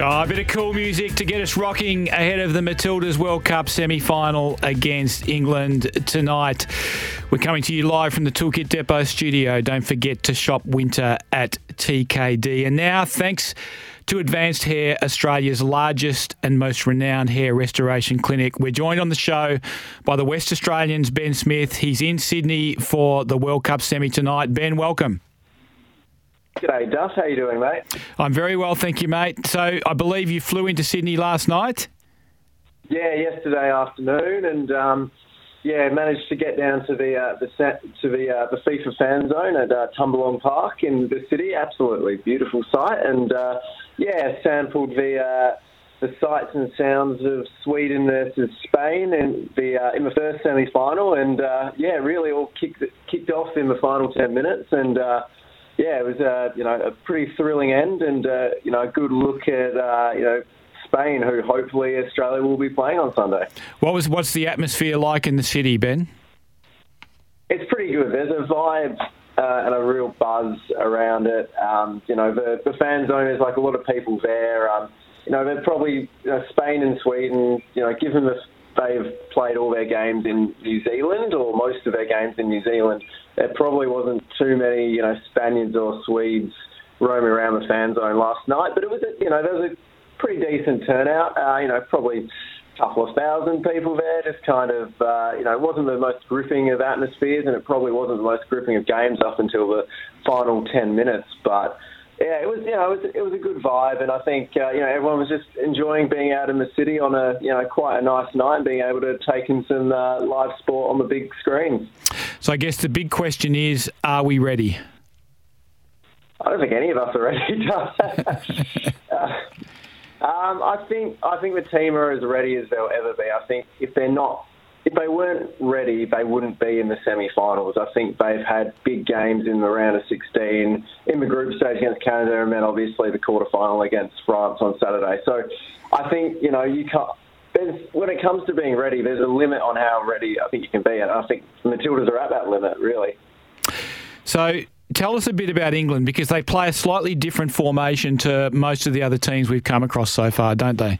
Oh, a bit of cool music to get us rocking ahead of the Matildas World Cup semi final against England tonight. We're coming to you live from the Toolkit Depot studio. Don't forget to shop winter at TKD. And now, thanks to Advanced Hair, Australia's largest and most renowned hair restoration clinic. We're joined on the show by the West Australians, Ben Smith. He's in Sydney for the World Cup semi tonight. Ben, welcome. G'day, Duff. How you doing, mate? I'm very well, thank you, mate. So I believe you flew into Sydney last night. Yeah, yesterday afternoon, and um, yeah, managed to get down to the uh, the to the uh, the FIFA fan zone at uh, Tumbalong Park in the city. Absolutely beautiful site, and uh, yeah, sampled the uh, the sights and sounds of Sweden versus Spain in the uh, in the first semi final, and yeah, really all kicked kicked off in the final ten minutes, and yeah, it was a you know a pretty thrilling end, and uh, you know a good look at uh, you know Spain, who hopefully Australia will be playing on Sunday. What was what's the atmosphere like in the city, Ben? It's pretty good. There's a vibe uh, and a real buzz around it. Um, you know, the the fan zone is like a lot of people there. Um, you know, they're probably you know, Spain and Sweden. You know, given the they've played all their games in New Zealand or most of their games in New Zealand, there probably wasn't too many, you know, Spaniards or Swedes roaming around the fan zone last night. But it was, a, you know, there was a pretty decent turnout. Uh, you know, probably a couple of thousand people there. Just kind of, uh, you know, it wasn't the most gripping of atmospheres, and it probably wasn't the most gripping of games up until the final ten minutes. But yeah, it was you know it was, it was a good vibe, and I think uh, you know everyone was just enjoying being out in the city on a you know quite a nice night and being able to take in some uh, live sport on the big screens. So I guess the big question is, are we ready? I don't think any of us are ready. uh, um, I think I think the team are as ready as they'll ever be. I think if they're not if they weren't ready, they wouldn't be in the semi-finals. I think they've had big games in the round of 16, in the group stage against Canada, and then obviously the quarter-final against France on Saturday. So I think you know you can't. When it comes to being ready, there's a limit on how ready I think you can be, and I think Matildas are at that limit, really. So tell us a bit about England because they play a slightly different formation to most of the other teams we've come across so far, don't they?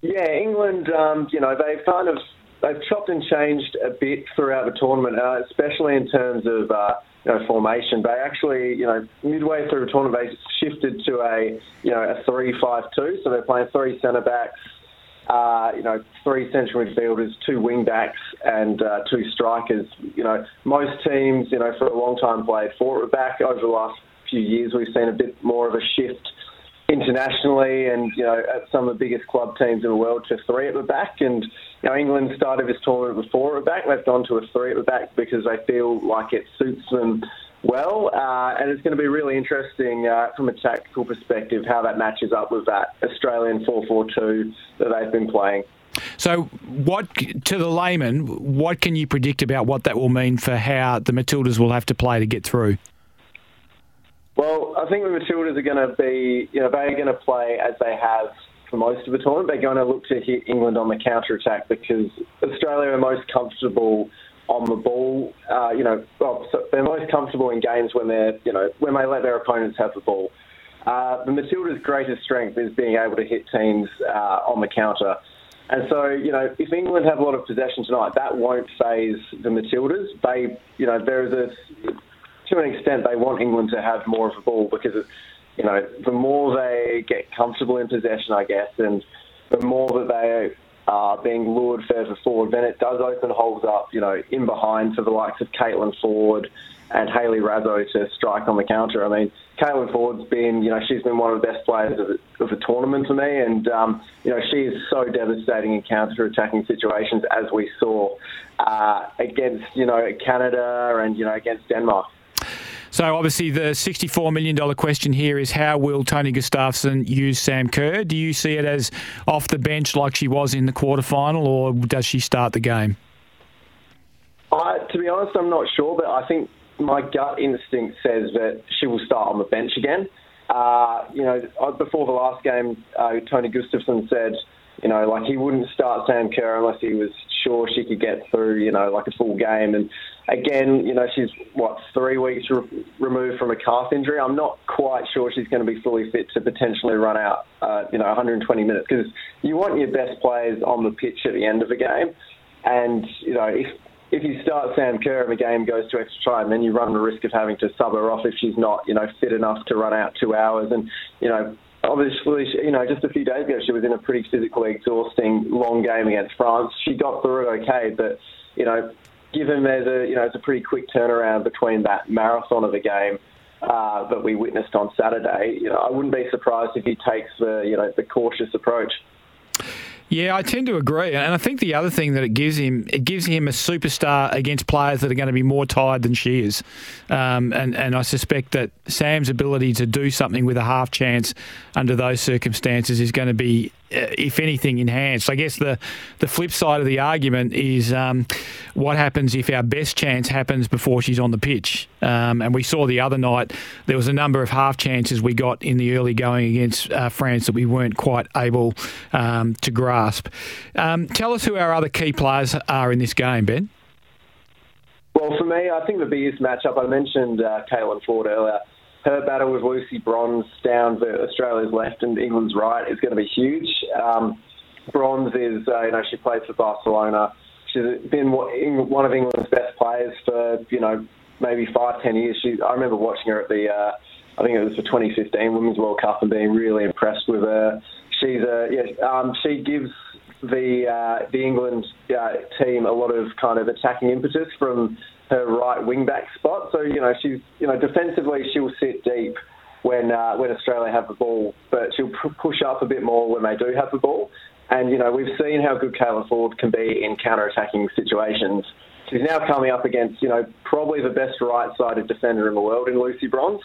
Yeah, England, um, you know, they've kind of they've chopped and changed a bit throughout the tournament, uh, especially in terms of uh, you know formation. They actually, you know, midway through the tournament, they shifted to a you know a three-five-two. So they're playing three centre backs, uh, you know, three central midfielders, two wing backs, and uh, two strikers. You know, most teams, you know, for a long time played four back. Over the last few years, we've seen a bit more of a shift internationally and you know at some of the biggest club teams in the world to three at the back and you know England started this tournament with four at the back they've gone to a three at the back because they feel like it suits them well uh, and it's going to be really interesting uh, from a tactical perspective how that matches up with that Australian 4-4-2 that they've been playing. So, what to the layman, what can you predict about what that will mean for how the Matildas will have to play to get through? Well, I think the Matildas are going to be, you know, they're going to play as they have for most of the tournament. They're going to look to hit England on the counter attack because Australia are most comfortable on the ball. Uh, you know, well, so they're most comfortable in games when they're, you know, when they let their opponents have the ball. Uh, the Matildas' greatest strength is being able to hit teams uh, on the counter. And so, you know, if England have a lot of possession tonight, that won't phase the Matildas. They, you know, there is a to an extent, they want England to have more of a ball because, you know, the more they get comfortable in possession, I guess, and the more that they are being lured further forward, then it does open holes up, you know, in behind for the likes of Caitlin Foord and Hayley Raso to strike on the counter. I mean, Caitlin Foord's been, you know, she's been one of the best players of the, of the tournament for me, and um, you know, she is so devastating in counter-attacking situations, as we saw uh, against, you know, Canada and you know against Denmark. So obviously the $64 million question here is how will Tony Gustavsson use Sam Kerr? Do you see it as off the bench like she was in the quarterfinal or does she start the game? I, to be honest, I'm not sure, but I think my gut instinct says that she will start on the bench again. Uh, you know, uh, before the last game, uh, Tony Gustavsson said, you know, like he wouldn't start Sam Kerr unless he was sure she could get through, you know, like a full game. And again, you know, she's what three weeks re- removed from a calf injury. I'm not quite sure she's going to be fully fit to potentially run out, uh, you know, 120 minutes because you want your best players on the pitch at the end of a game, and you know if. If you start Sam Kerr and the game goes to extra time, then you run the risk of having to sub her off if she's not, you know, fit enough to run out two hours. And you know, obviously, you know, just a few days ago, she was in a pretty physically exhausting long game against France. She got through it okay, but you know, given there's a you know it's a pretty quick turnaround between that marathon of a game uh, that we witnessed on Saturday, you know, I wouldn't be surprised if he takes the you know the cautious approach. Yeah, I tend to agree, and I think the other thing that it gives him, it gives him a superstar against players that are going to be more tired than she is, um, and and I suspect that Sam's ability to do something with a half chance under those circumstances is going to be if anything, enhanced. I guess the, the flip side of the argument is um, what happens if our best chance happens before she's on the pitch. Um, and we saw the other night there was a number of half chances we got in the early going against uh, France that we weren't quite able um, to grasp. Um, tell us who our other key players are in this game, Ben. Well, for me, I think the biggest matchup I mentioned uh, Caitlin Foord earlier her battle with Lucy Bronze down the Australia's left and England's right is going to be huge. Um, Bronze is, uh, you know, she plays for Barcelona. She's been one of England's best players for, you know, maybe five, ten years. She, I remember watching her at the, uh, I think it was the 2015 Women's World Cup and being really impressed with her. She's a, yeah, um, she gives the uh, the England uh, team a lot of kind of attacking impetus from her right wing back spot. So you know she's you know defensively she'll sit deep when uh, when Australia have the ball, but she'll push up a bit more when they do have the ball. And you know we've seen how good Caitlin Foord can be in counter-attacking situations. She's now coming up against you know probably the best right-sided defender in the world in Lucy Bronze.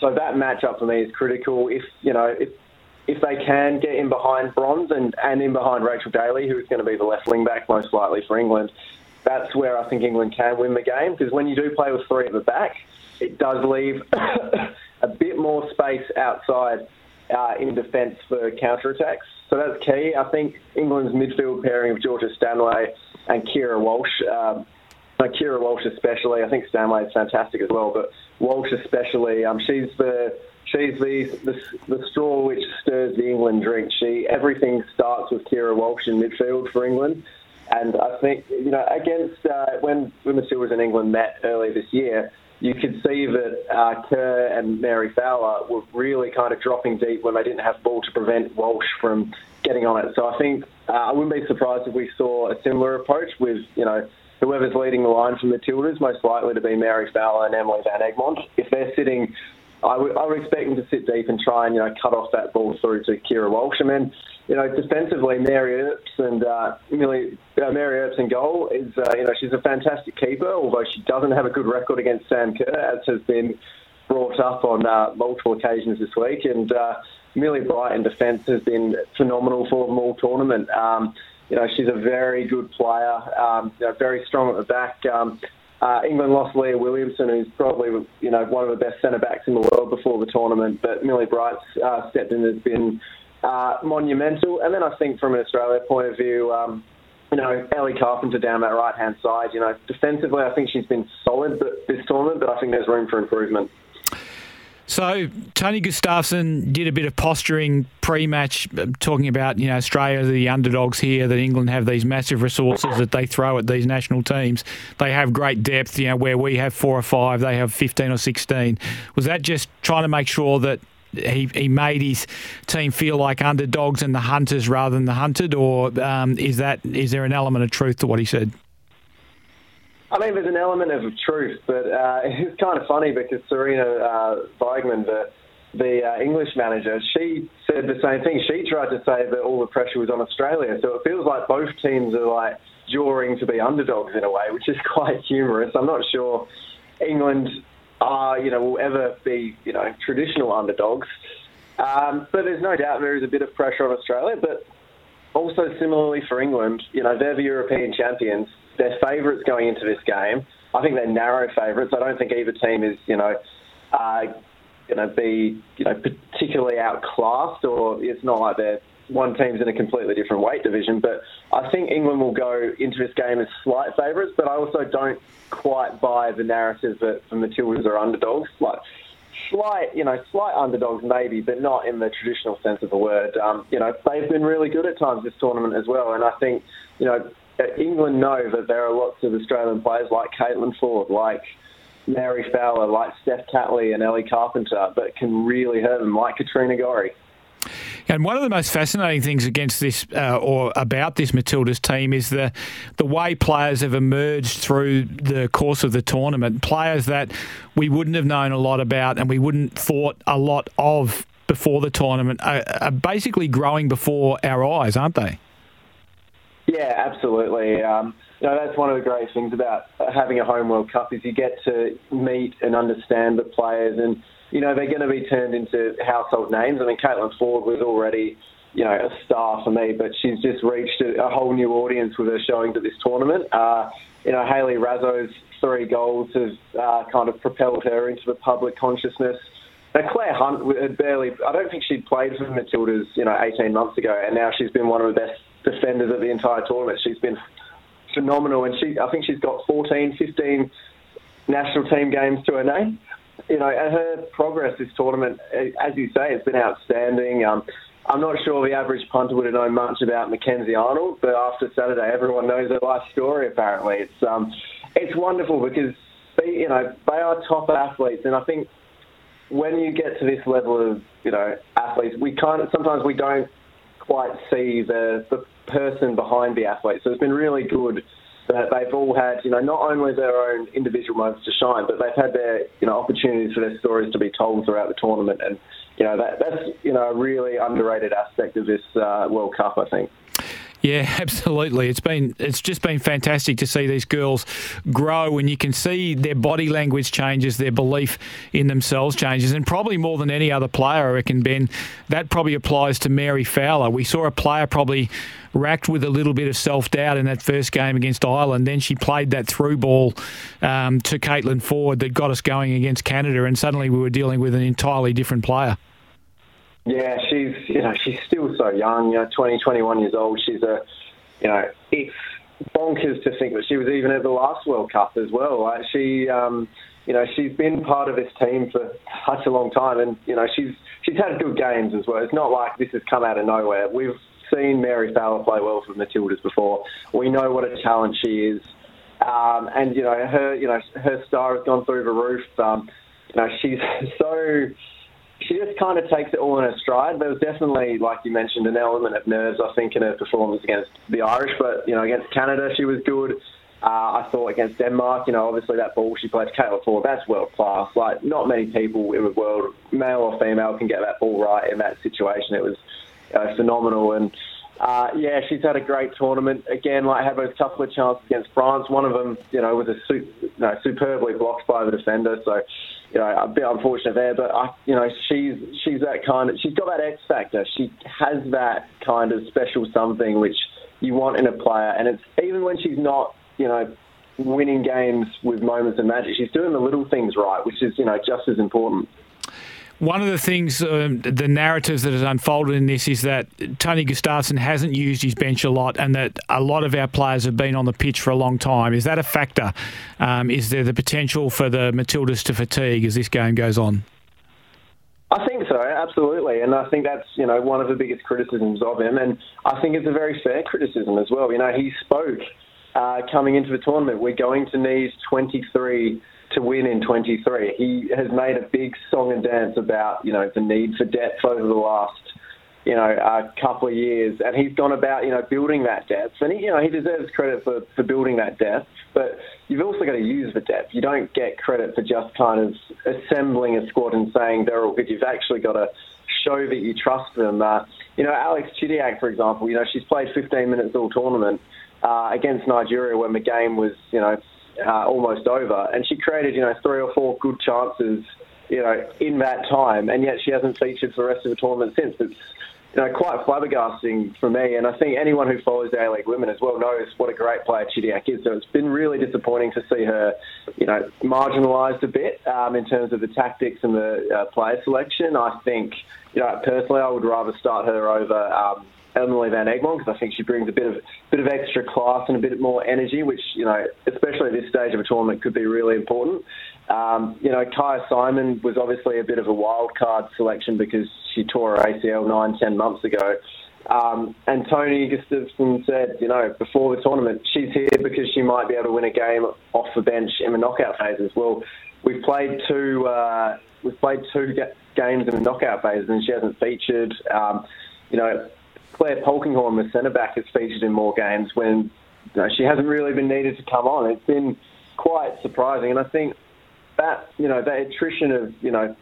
So that matchup for me is critical. If you know if if they can get in behind Bronze and, and in behind Rachel Daly, who is going to be the left wing back most likely for England, that's where I think England can win the game because when you do play with three at the back, it does leave a bit more space outside uh, in defence for counter attacks. So that's key. I think England's midfield pairing of Georgia Stanway and Keira Walsh. Um, Keira Walsh especially. I think Stanway is fantastic as well, but Walsh especially. Um, she's the she's the, the, the straw which stirs the England drink. She everything starts with Keira Walsh in midfield for England. And I think, you know, against uh, when, when the Steelers and England met earlier this year, you could see that uh, Kerr and Mary Fowler were really kind of dropping deep when they didn't have ball to prevent Walsh from getting on it. So I think uh, I wouldn't be surprised if we saw a similar approach with, you know, whoever's leading the line from the Tildas, most likely to be Mary Fowler and Emily Van Egmond. If they're sitting I would, I expect them to sit deep and try and you know cut off that ball through to Keira Walsh. And then you know defensively, Mary Earps and uh, Millie, uh, Mary Earps in goal is uh, you know she's a fantastic keeper. Although she doesn't have a good record against Sam Kerr, as has been brought up on uh, multiple occasions this week. And uh, Millie Bright in defence has been phenomenal for them all tournament. Um, you know, she's a very good player, um, you know, very strong at the back. Um, uh, England lost Leah Williamson, who's probably you know one of the best centre backs in the world before the tournament. But Millie Bright's uh, stepped in has been uh, monumental. And then I think from an Australia point of view, um, you know Ellie Carpenter down that right hand side. You know defensively, I think she's been solid this tournament, but I think there's room for improvement. So Tony Gustavsson did a bit of posturing pre-match, uh, talking about you know Australia the underdogs here, that England have these massive resources that they throw at these national teams. They have great depth, you know, where we have four or five, they have fifteen or sixteen. Was that just trying to make sure that he, he made his team feel like underdogs and the hunters rather than the hunted, or um, is that is there an element of truth to what he said? I mean, there's an element of truth, but uh, it's kind of funny because Sarina uh, Wiegman, the, the uh, English manager, she said the same thing. She tried to say that all the pressure was on Australia. So it feels like both teams are like drawing to be underdogs in a way, which is quite humorous. I'm not sure England are, you know, will ever be, you know, traditional underdogs. Um, but there's no doubt there is a bit of pressure on Australia. But also similarly for England, you know, they're the European champions they're favourites going into this game. I think they're narrow favourites. I don't think either team is, you know, uh, going to be, you know, particularly outclassed, or it's not like they're one team's in a completely different weight division. But I think England will go into this game as slight favourites, but I also don't quite buy the narrative that the Matildas are underdogs. Like slight, you know, slight underdogs maybe, but not in the traditional sense of the word. Um, you know, they've been really good at times this tournament as well, and I think you know England know that there are lots of Australian players like Caitlin Foord, like Mary Fowler, like Steph Catley and Ellie Carpenter, that can really hurt them, like Katrina Gorry. And one of the most fascinating things against this uh, or about this Matildas team is the the way players have emerged through the course of the tournament. Players that we wouldn't have known a lot about and we wouldn't thought a lot of before the tournament are, are basically growing before our eyes, aren't they? Yeah, absolutely. Um, you know, that's one of the great things about having a home World Cup is you get to meet and understand the players, and you know they're going to be turned into household names. I mean, Caitlin Foord was already you know a star for me, but she's just reached a, a whole new audience with her showing to this tournament. Uh, you know, Hayley Raso's three goals have uh, kind of propelled her into the public consciousness. Now, Clare Hunt had barely, I don't think she'd played for Matildas, you know, 18 months ago, and now she's been one of the best defenders of the entire tournament. She's been phenomenal, and she I think she's got 14, 15 national team games to her name. You know, and her progress this tournament, as you say, has been outstanding. Um, I'm not sure the average punter would have known much about Mackenzie Arnold, but after Saturday, everyone knows her life story. Apparently, it's um, it's wonderful because they, you know they are top athletes, and I think when you get to this level of you know athletes, we kind of sometimes we don't quite see the the person behind the athlete. So it's been really good that they've all had, you know, not only their own individual moments to shine, but they've had their, you know, opportunities for their stories to be told throughout the tournament. And, you know, that, that's, you know, a really underrated aspect of this uh, World Cup, I think. Yeah, absolutely. It's been it's just been fantastic to see these girls grow, and you can see their body language changes, their belief in themselves changes, and probably more than any other player, I reckon Ben, that probably applies to Mary Fowler. We saw a player probably racked with a little bit of self doubt in that first game against Ireland. Then she played that through ball um, to Caitlin Foord that got us going against Canada, and suddenly we were dealing with an entirely different player. Yeah, she's you know she's still so young. You know, 20, 21 years old. She's a you know it's bonkers to think that she was even at the last World Cup as well. Like she, um, you know, she's been part of this team for such a long time, and you know she's she's had good games as well. It's not like this has come out of nowhere. We've seen Mary Fowler play well for Matildas before. We know what a talent she is, um, and you know her you know her star has gone through the roof. Um, you know she's so she just kind of takes it all in her stride. There was definitely, like you mentioned, an element of nerves, I think, in her performance against the Irish. But, you know, against Canada, she was good. Uh, I thought against Denmark, you know, obviously that ball she played Caitlin Foord, that's world class. Like, not many people in the world, male or female, can get that ball right in that situation. It was phenomenal. And, uh, yeah, she's had a great tournament. Again, like had a couple of chances against France. One of them, you know, was a you know, superbly blocked by the defender. So, you know, a bit unfortunate there. But I, you know, she's she's that kind of she's got that X factor. She has that kind of special something which you want in a player. And it's even when she's not, you know, winning games with moments of magic, she's doing the little things right, which is you know just as important. One of the things, um, the narratives that has unfolded in this is that Tony Gustavsson hasn't used his bench a lot, and that a lot of our players have been on the pitch for a long time. Is that a factor? Um, is there the potential for the Matildas to fatigue as this game goes on? I think so, absolutely, and I think that's you know one of the biggest criticisms of him, and I think it's a very fair criticism as well. You know, he spoke uh, coming into the tournament. We're going to need 23 to win in 23. He has made a big song and dance about, you know, the need for depth over the last, you know, a couple of years, and he's gone about, you know, building that depth, and he, you know, he deserves credit for, for building that depth. But you've also got to use the depth. You don't get credit for just kind of assembling a squad and saying they're all good. You've actually got to show that you trust them. Uh, you know, Alex Chidiac, for example, you know, she's played 15 minutes all tournament uh, against Nigeria when the game was, you know, uh, almost over, and she created you know three or four good chances you know in that time, and yet she hasn't featured for the rest of the tournament since. It's you know quite flabbergasting for me, and I think anyone who follows the A League women as well knows what a great player Chidiac is. So it's been really disappointing to see her you know marginalised a bit um, in terms of the tactics and the uh, player selection. I think you know personally I would rather start her over. Um, Emily Van Egmond because I think she brings a bit of bit of extra class and a bit more energy, which you know, especially at this stage of a tournament, could be really important. Um, you know, Kyah Simon was obviously a bit of a wild card selection because she tore her ACL nine, ten months ago. Um, and Tony Gustavsson said, you know, before the tournament, she's here because she might be able to win a game off the bench in the knockout phases. Well, we've played two, uh, we've played two games in the knockout phases, and she hasn't featured. Um, you know, Clare Polkinghorne, the centre back, has featured in more games when you know, she hasn't really been needed to come on. It's been quite surprising, and I think that you know that attrition of you know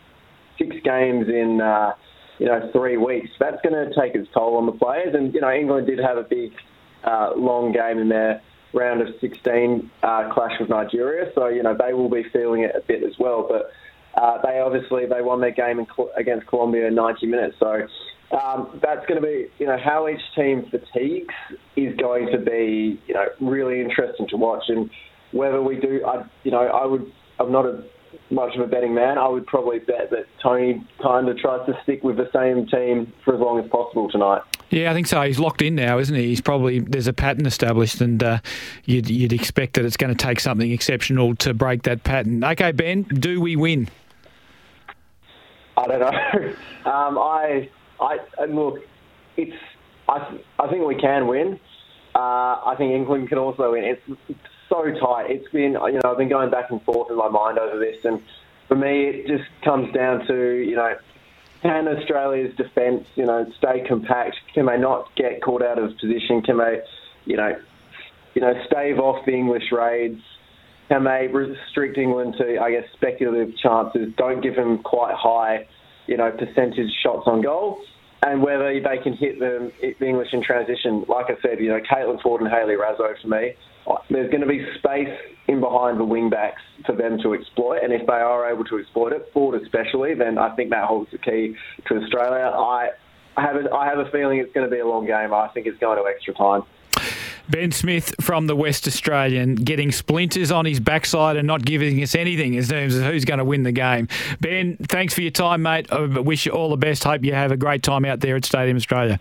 six games in. Uh, you know, three weeks. That's going to take its toll on the players. And, you know, England did have a big, uh, long game in their round of 16 uh, clash with Nigeria. So, you know, they will be feeling it a bit as well. But uh, they obviously, they won their game in, against Colombia in 90 minutes. So um, that's going to be, you know, how each team fatigues is going to be, you know, really interesting to watch. And whether we do, I, you know, I would, I'm not a much of a betting man, I would probably bet that Tony kind of tries to stick with the same team for as long as possible tonight. Yeah, I think so. He's locked in now, isn't he? He's probably there's a pattern established, and uh, you'd, you'd expect that it's going to take something exceptional to break that pattern. Okay, Ben, do we win? I don't know. Um, I, I look, it's. I, I think we can win. Uh, I think England can also win. It's so tight. It's been, you know, I've been going back and forth in my mind over this, and for me, it just comes down to, you know, can Australia's defence, you know, stay compact? Can they not get caught out of position? Can they, you know, you know, stave off the English raids? Can they restrict England to, I guess, speculative chances? Don't give them quite high, you know, percentage shots on goal and whether they can hit the, the English in transition. Like I said, you know, Caitlin Foord and Hayley Raso for me, there's going to be space in behind the wing backs for them to exploit, and if they are able to exploit it, Foord especially, then I think that holds the key to Australia. I have a, I have a feeling it's going to be a long game. I think it's going to extra time. Ben Smith from the West Australian getting splinters on his backside and not giving us anything in terms of who's going to win the game. Ben, thanks for your time, mate. I wish you all the best. Hope you have a great time out there at Stadium Australia.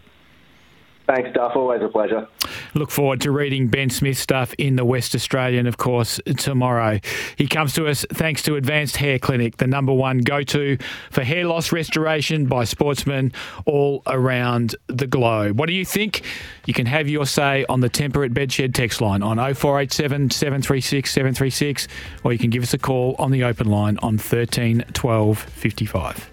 Thanks, Duff. Always a pleasure. Look forward to reading Ben Smith's stuff in the West Australian, of course, tomorrow. He comes to us thanks to Advanced Hair Clinic, the number one go to for hair loss restoration by sportsmen all around the globe. What do you think? You can have your say on the Temperate Bedshed text line on 0487 736 736, or you can give us a call on the open line on 13 12 55.